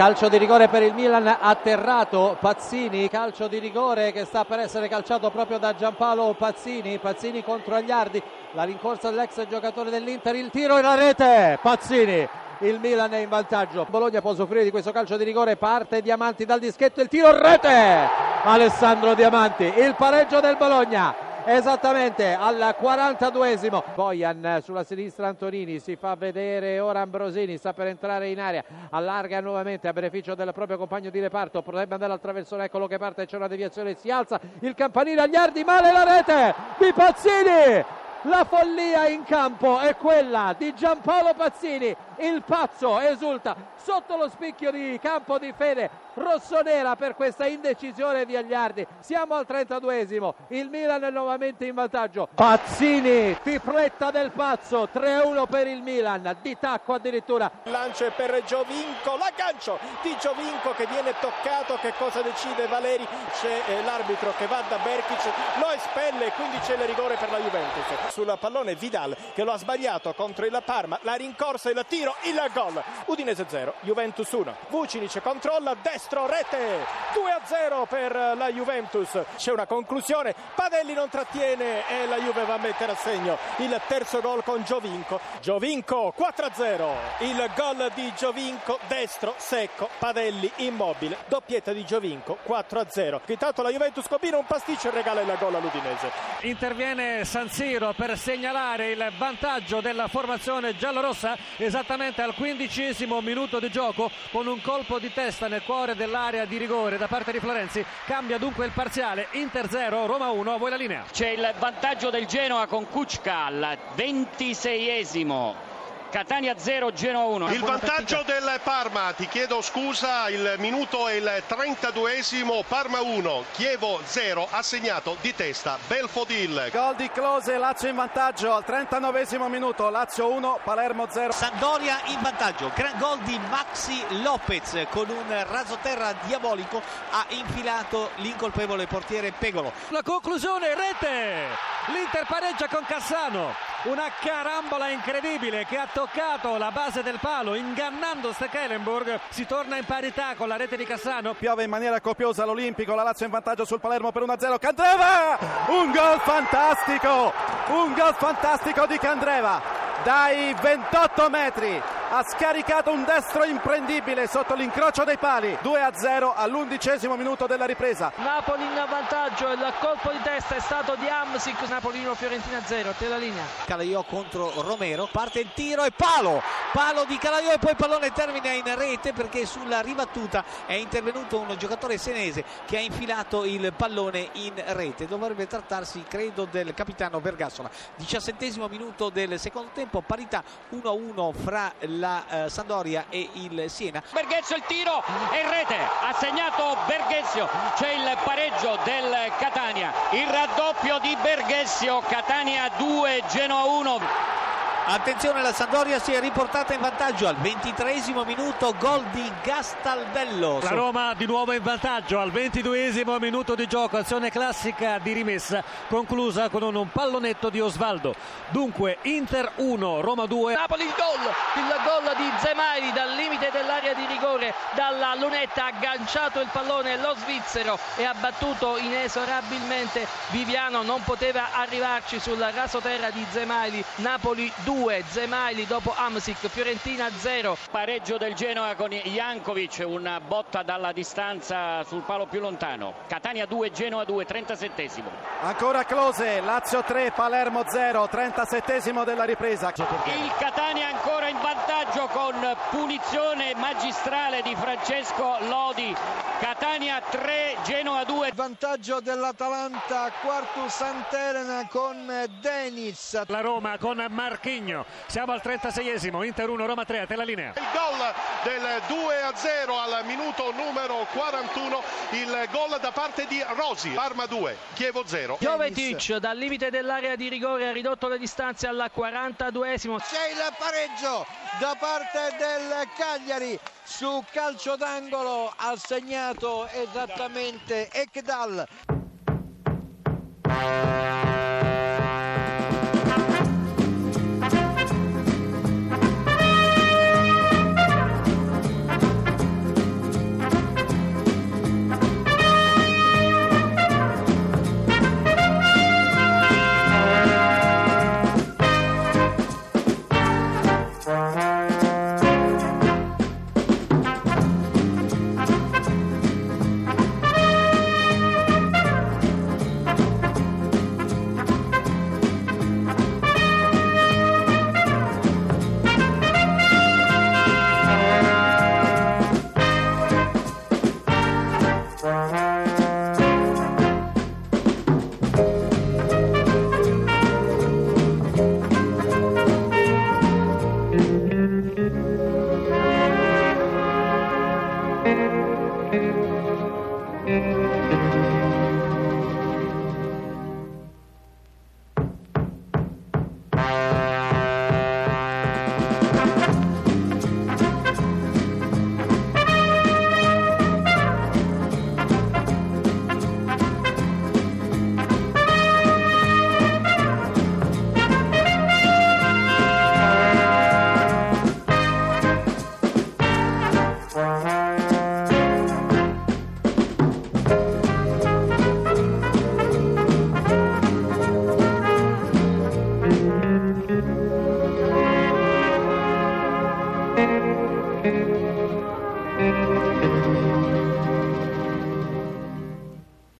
calcio di rigore per il Milan atterrato. Pazzini, calcio di rigore che sta per essere calciato proprio da Giampaolo Pazzini, Pazzini contro Agliardi, la rincorsa dell'ex giocatore dell'Inter, il tiro in la rete, Pazzini. Il Milan è in vantaggio. Bologna può soffrire di questo calcio di rigore, parte Diamanti dal dischetto, il tiro rete. Alessandro Diamanti, il pareggio del Bologna. Esattamente al 42esimo Bojan sulla sinistra Antonini si fa vedere ora Ambrosini sta per entrare in area allarga nuovamente a beneficio del proprio compagno di reparto potrebbe andare al traversone eccolo che parte c'è una deviazione si alza il campanile agli ardi male la rete di Pazzini! La follia in campo è quella di Giampaolo Pazzini il pazzo esulta sotto lo spicchio di campo di fede rossonera per questa indecisione di Agliardi. Siamo al 32esimo, il Milan è nuovamente in vantaggio. Pazzini, tripletta del pazzo, 3-1 per il Milan, di tacco addirittura. Lancio per Giovinco, l'aggancio di Giovinco che viene toccato, che cosa decide Valeri? C'è eh, l'arbitro che va da Berkic, lo espelle, quindi c'è il rigore per la Juventus. Sul pallone Vidal che lo ha sbagliato contro il Parma, la rincorsa e il tiro, il gol. Udinese 0, Juventus 1. Vucinic controlla, destro, rete 2 a 0 per la Juventus. C'è una conclusione, Padelli non trattiene e la Juve va a mettere a segno il terzo gol con Giovinco. Giovinco 4 a 0. Il gol di Giovinco, destro, secco, Padelli immobile. Doppietta di Giovinco 4 a 0. Intanto la Juventus combina un pasticcio e regala il gol all'Udinese. Interviene San Siro per segnalare il vantaggio della formazione giallorossa esattamente al quindicesimo minuto di gioco con un colpo di testa nel cuore dell'area di rigore da parte di Florenzi. Cambia dunque il parziale Inter 0, Roma 1, voi la linea. C'è il vantaggio del Genoa con Kuczka al 26esimo. Catania 0, Genoa 1. Il vantaggio del Parma, ti chiedo scusa, il minuto è il 32esimo, Parma 1, Chievo 0, assegnato di testa Belfodil. Gol di Close, Lazio in vantaggio al 39esimo minuto, Lazio 1, Palermo 0. Sampdoria in vantaggio, gran gol di Maxi Lopez con un rasoterra diabolico ha infilato l'incolpevole portiere Pegolo. La conclusione, rete! L'Inter pareggia con Cassano, una carambola incredibile che ha toccato la base del palo ingannando Stekelenburg. Si torna in parità con la rete di Cassano piove in maniera copiosa l'Olimpico la Lazio in vantaggio sul Palermo per 1-0 Candreva un gol fantastico! Un gol fantastico di Candreva dai 28 metri ha scaricato un destro imprendibile sotto l'incrocio dei pali. 2-0 all'undicesimo minuto della ripresa. Napoli in vantaggio il colpo di testa è stato di Amsic Napolino Fiorentina 0 te la linea. Calaiò contro Romero parte il tiro e palo palo di Calaiò e poi pallone termina in rete perché sulla ribattuta è intervenuto un giocatore senese che ha infilato il pallone in rete. Dovrebbe trattarsi credo del capitano Vergassola diciassettesimo minuto del secondo tempo parità 1-1 fra la eh, Sandoria e il Siena. Berghezio il tiro e in rete ha segnato Berghezio c'è il pareggio del Catania. Il raddoppio di Berghezio Catania 2 Genoa 1 Attenzione, la Sampdoria si è riportata in vantaggio al ventitreesimo minuto, gol di Gastaldello. La Roma di nuovo in vantaggio al ventiduesimo minuto di gioco, azione classica di rimessa conclusa con un pallonetto di Osvaldo. Dunque Inter 1, Roma 2. Napoli il gol, il gol di Zemairi dal limite dell'area di rigore, dalla lunetta ha agganciato il pallone lo svizzero e ha battuto inesorabilmente Viviano, non poteva arrivarci sul rasoterra di Zemairi. Napoli 2 2, Zemaili dopo Amsic, Fiorentina 0. Pareggio del Genoa con Jankovic, una botta dalla distanza sul palo più lontano. Catania 2, Genoa 2, 37esimo. Ancora Close, Lazio 3, Palermo 0, 37esimo della ripresa. Il Catania ancora in vantaggio con punizione magistrale di Francesco Lodi. Catania 3, Genoa 2. Vantaggio dell'Atalanta, quarto Sant'Elena con Denis. La Roma con Marchini Mourinho. Siamo al 36esimo, Inter 1, Roma 3, a te la linea. Il gol del 2 a 0 al minuto numero 41, il gol da parte di Rosi, Parma 2, Chievo 0. Jovetic dal limite dell'area di rigore ha ridotto le distanze al 42esimo. C'è il pareggio da parte del Cagliari su calcio d'angolo ha segnato esattamente Ekdal